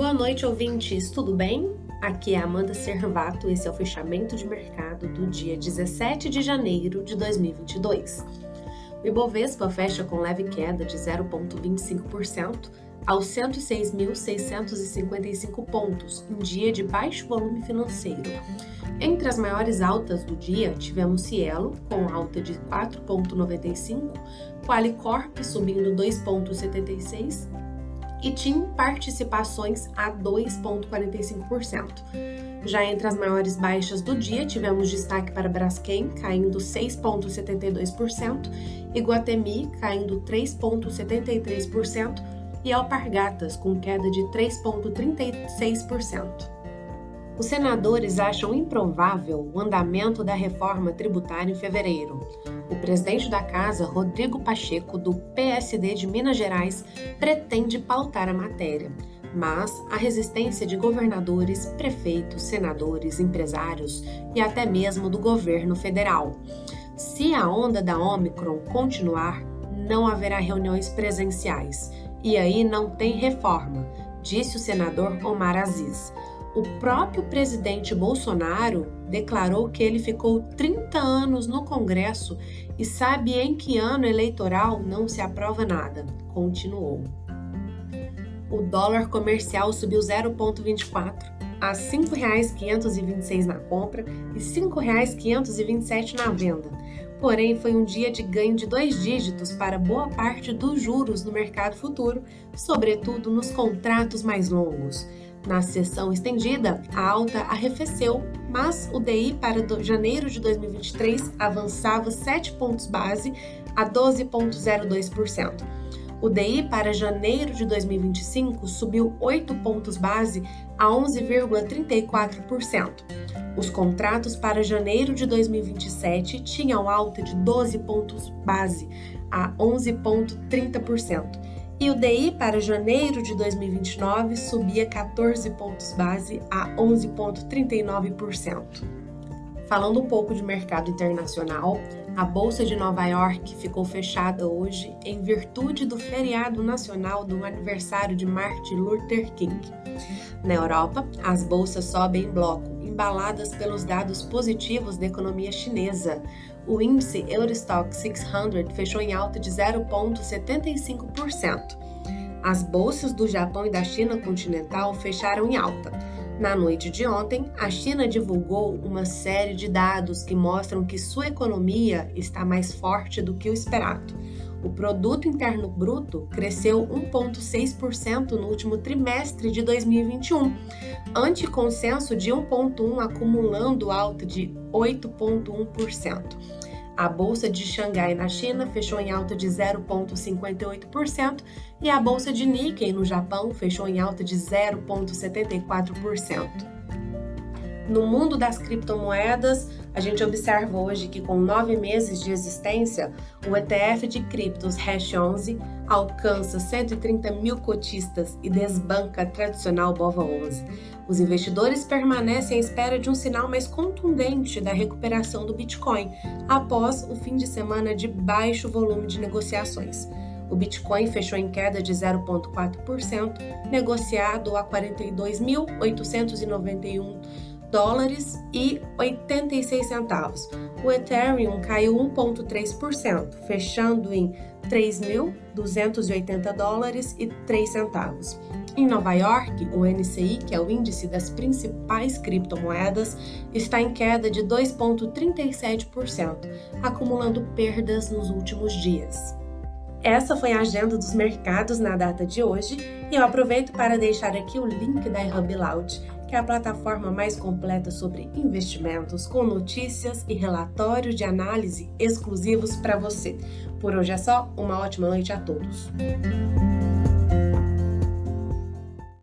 Boa noite, ouvintes, tudo bem? Aqui é Amanda Servato, esse é o fechamento de mercado do dia 17 de janeiro de 2022. O Ibovespa fecha com leve queda de 0,25% aos 106.655 pontos, um dia de baixo volume financeiro. Entre as maiores altas do dia, tivemos Cielo, com alta de 4,95%, Qualicorp subindo 2,76% e TIM participações a 2,45%. Já entre as maiores baixas do dia, tivemos destaque para Braskem, caindo 6,72%, e Guatemi, caindo 3,73%, e Alpargatas, com queda de 3,36%. Os senadores acham improvável o andamento da reforma tributária em fevereiro. Presidente da casa, Rodrigo Pacheco, do PSD de Minas Gerais, pretende pautar a matéria, mas a resistência de governadores, prefeitos, senadores, empresários e até mesmo do governo federal. Se a onda da Omicron continuar, não haverá reuniões presenciais e aí não tem reforma, disse o senador Omar Aziz. O próprio presidente Bolsonaro declarou que ele ficou 30 anos no Congresso e sabe em que ano eleitoral não se aprova nada. Continuou. O dólar comercial subiu 0,24 a R$ 5,526 na compra e R$ 5,527 na venda. Porém, foi um dia de ganho de dois dígitos para boa parte dos juros no mercado futuro, sobretudo nos contratos mais longos. Na sessão estendida, a alta arrefeceu, mas o DI para janeiro de 2023 avançava 7 pontos base a 12,02%. O DI para janeiro de 2025 subiu 8 pontos base a 11,34%. Os contratos para janeiro de 2027 tinham alta de 12 pontos base a 11,30% e o DI para janeiro de 2029 subia 14 pontos base a 11,39%. Falando um pouco de mercado internacional, a Bolsa de Nova York ficou fechada hoje em virtude do feriado nacional do aniversário de Martin Luther King. Na Europa, as bolsas sobem em bloco, embaladas pelos dados positivos da economia chinesa. O índice Eurostock 600 fechou em alta de 0,75%. As bolsas do Japão e da China continental fecharam em alta. Na noite de ontem, a China divulgou uma série de dados que mostram que sua economia está mais forte do que o esperado. O produto interno bruto cresceu 1.6% no último trimestre de 2021, ante consenso de 1.1 acumulando alta de 8.1%. A bolsa de Xangai na China fechou em alta de 0,58% e a bolsa de Nikkei no Japão fechou em alta de 0,74%. No mundo das criptomoedas, a gente observa hoje que com nove meses de existência, o ETF de criptos Hash 11 alcança 130 mil cotistas e desbanca a tradicional Bova 11. Os investidores permanecem à espera de um sinal mais contundente da recuperação do Bitcoin após o fim de semana de baixo volume de negociações. O Bitcoin fechou em queda de 0,4%, negociado a 42.891 dólares e 86 centavos. O Ethereum caiu 1,3%, fechando em 3.280 dólares e 3 centavos. Em Nova York, o NCI, que é o índice das principais criptomoedas, está em queda de 2,37%, acumulando perdas nos últimos dias. Essa foi a agenda dos mercados na data de hoje e eu aproveito para deixar aqui o link da Hub Loud, que é a plataforma mais completa sobre investimentos, com notícias e relatórios de análise exclusivos para você. Por hoje é só, uma ótima noite a todos.